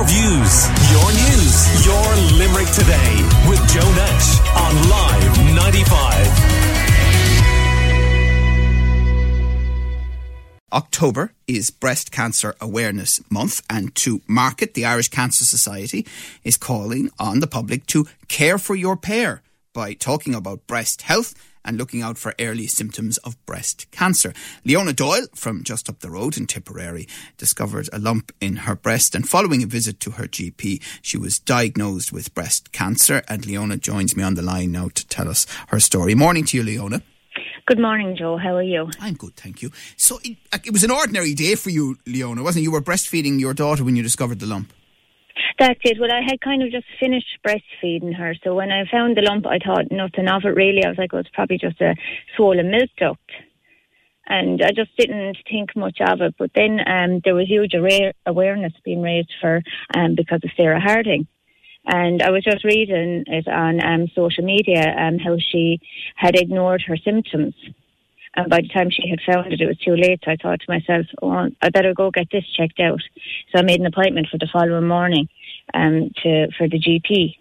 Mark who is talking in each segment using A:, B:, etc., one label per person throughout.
A: Your views, your news, your Limerick today with Joe Nash on Live 95.
B: October is Breast Cancer Awareness Month, and to mark it, the Irish Cancer Society is calling on the public to care for your pair by talking about breast health and looking out for early symptoms of breast cancer. Leona Doyle from just up the road in Tipperary discovered a lump in her breast and following a visit to her GP, she was diagnosed with breast cancer and Leona joins me on the line now to tell us her story. Morning to you, Leona.
C: Good morning, Joe. How are you?
B: I'm good, thank you. So it, it was an ordinary day for you, Leona, wasn't it? You were breastfeeding your daughter when you discovered the lump.
C: That's it. Well, I had kind of just finished breastfeeding her. So when I found the lump, I thought nothing of it really. I was like, it's probably just a swollen milk duct. And I just didn't think much of it. But then um, there was huge awareness being raised for um, because of Sarah Harding. And I was just reading it on um, social media um, how she had ignored her symptoms. And by the time she had found it, it was too late. So I thought to myself, oh, I better go get this checked out. So I made an appointment for the following morning um, to for the GP.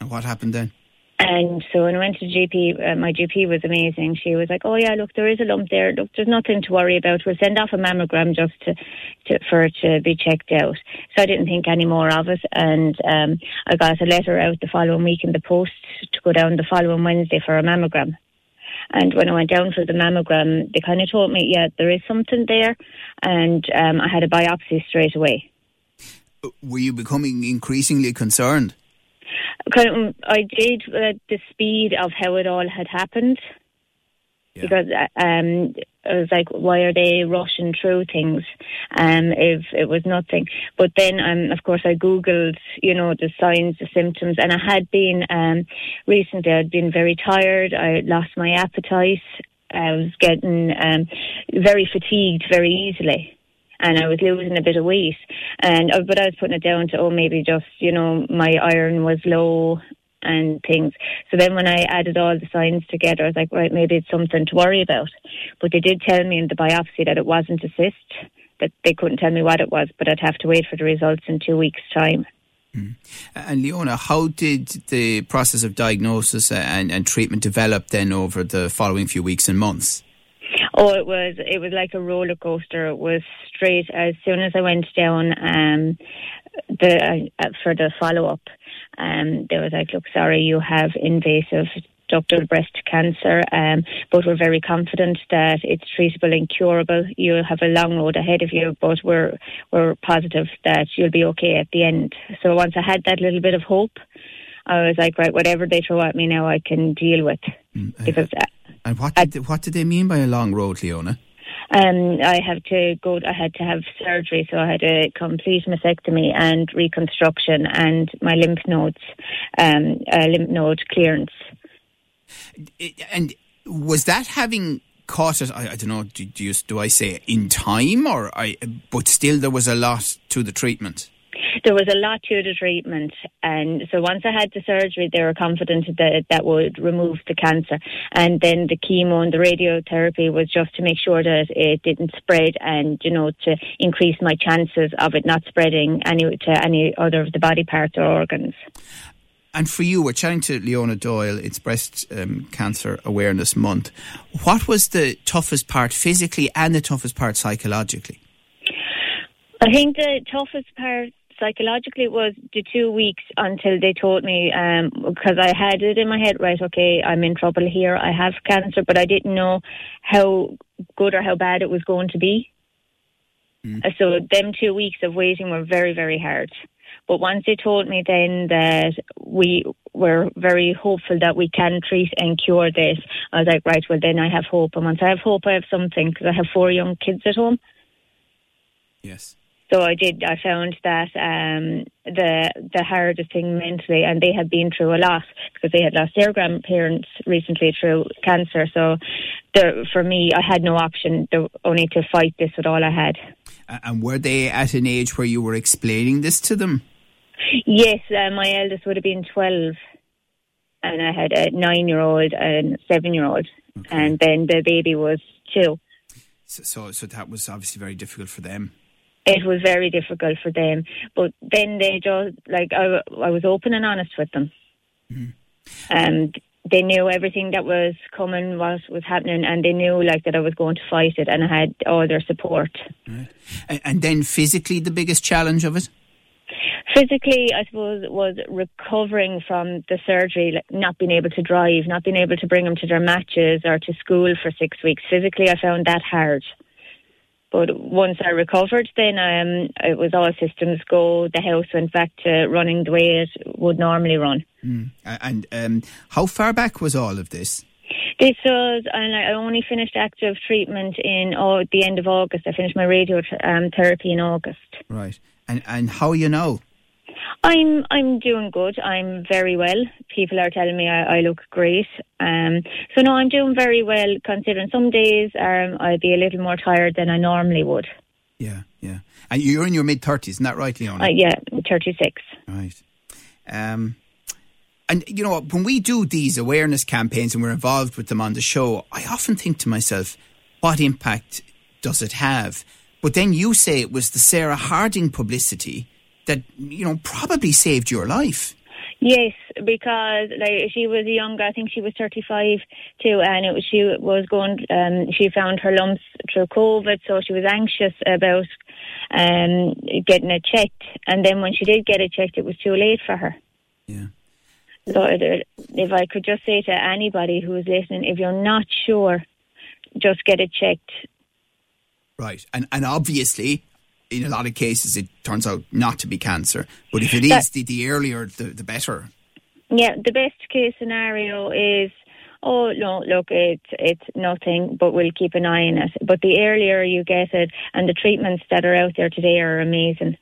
B: And what happened then?
C: And so when I went to the GP, uh, my GP was amazing. She was like, "Oh yeah, look, there is a lump there. Look, there's nothing to worry about. We'll send off a mammogram just to, to for it to be checked out." So I didn't think any more of it, and um, I got a letter out the following week in the post to go down the following Wednesday for a mammogram. And when I went down for the mammogram, they kind of told me, "Yeah, there is something there," and um, I had a biopsy straight away.
B: Were you becoming increasingly concerned?
C: I did uh, the speed of how it all had happened. Yeah. Because uh, um, I was like, why are they rushing through things? Um, if it was nothing, but then, um, of course, I googled, you know, the signs, the symptoms, and I had been um, recently. I'd been very tired. I lost my appetite. I was getting um, very fatigued very easily and I was losing a bit of weight. And uh, but I was putting it down to oh maybe just you know my iron was low and things. So then when I added all the signs together, I was like, right, maybe it's something to worry about. But they did tell me in the biopsy that it wasn't a cyst, that they couldn't tell me what it was, but I'd have to wait for the results in two weeks' time.
B: Mm. And Leona, how did the process of diagnosis and, and treatment develop then over the following few weeks and months?
C: Oh, it was it was like a roller coaster. It was straight as soon as I went down um, the uh, for the follow up. Um, they was like, "Look, sorry, you have invasive ductal breast cancer, um, but we're very confident that it's treatable and curable. You have a long road ahead of you, but we're we're positive that you'll be okay at the end. So once I had that little bit of hope, I was like, right, whatever they throw at me now, I can deal with mm, because uh,
B: and what did, what did they mean by a long road, Leona?
C: Um, I have to go. I had to have surgery, so I had a complete mastectomy and reconstruction, and my lymph nodes, um, lymph node clearance.
B: And was that having caught it? I, I don't know. Do, do, you, do I say in time, or I? But still, there was a lot to the treatment
C: there was a lot to the treatment. And so once I had the surgery, they were confident that that would remove the cancer. And then the chemo and the radiotherapy was just to make sure that it didn't spread and, you know, to increase my chances of it not spreading any to any other of the body parts or organs.
B: And for you, we're chatting to Leona Doyle. It's Breast um, Cancer Awareness Month. What was the toughest part physically and the toughest part psychologically?
C: I think the toughest part psychologically it was the two weeks until they told me um because I had it in my head right okay I'm in trouble here I have cancer but I didn't know how good or how bad it was going to be. Mm. so them two weeks of waiting were very very hard. But once they told me then that we were very hopeful that we can treat and cure this I was like right well then I have hope. And once I have hope I have something because I have four young kids at home.
B: Yes
C: so I did. I found that um, the the hardest thing mentally, and they had been through a lot because they had lost their grandparents recently through cancer. So, the, for me, I had no option the, only to fight this with all I had.
B: And were they at an age where you were explaining this to them?
C: Yes, uh, my eldest would have been twelve, and I had a nine-year-old and seven-year-old, okay. and then the baby was two.
B: So, so, so that was obviously very difficult for them.
C: It was very difficult for them. But then they just like I, I was open and honest with them, mm. and they knew everything that was coming, what was happening, and they knew like that I was going to fight it, and I had all their support.
B: Right. And, and then physically, the biggest challenge of it.
C: Physically, I suppose, was recovering from the surgery, like not being able to drive, not being able to bring them to their matches or to school for six weeks. Physically, I found that hard. But once I recovered, then um, it was all systems go. The house went back to running the way it would normally run.
B: Mm. And um, how far back was all of this?
C: This was, and I only finished active treatment in oh, the end of August. I finished my radio um, therapy in August.
B: Right. And and how you know?
C: I'm I'm doing good. I'm very well. People are telling me I, I look great. Um, so no, I'm doing very well. Considering some days um, I'd be a little more tired than I normally would.
B: Yeah, yeah. And you're in your mid thirties, isn't that right, Leona?
C: Uh, yeah, thirty six.
B: Right. Um, and you know when we do these awareness campaigns and we're involved with them on the show, I often think to myself, what impact does it have? But then you say it was the Sarah Harding publicity that you know probably saved your life.
C: Yes, because like she was younger. I think she was thirty five too, and it was, she was going. Um, she found her lumps through COVID, so she was anxious about um, getting it checked. And then when she did get it checked, it was too late for her.
B: Yeah.
C: So if I could just say to anybody who is listening, if you're not sure, just get it checked.
B: Right, and and obviously in a lot of cases, it turns out not to be cancer. But if it is, the, the earlier, the, the better.
C: Yeah, the best case scenario is oh no, look, it's it's nothing, but we'll keep an eye on it. But the earlier you get it, and the treatments that are out there today are amazing.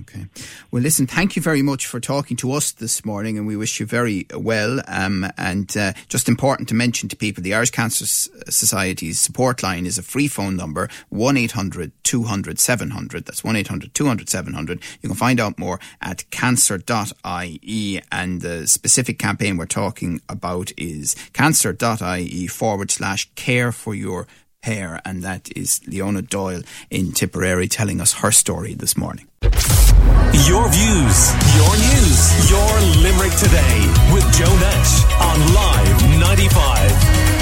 B: Okay. Well, listen, thank you very much for talking to us this morning, and we wish you very well. Um, and uh, just important to mention to people the Irish Cancer Society's support line is a free phone number 1 800 200 700. That's 1 800 200 700. You can find out more at cancer.ie. And the specific campaign we're talking about is cancer.ie forward slash care for your pair, and that is Leona Doyle in Tipperary telling us her story this morning.
A: Your views, your news, your Limerick today with Joe Nash on Live 95.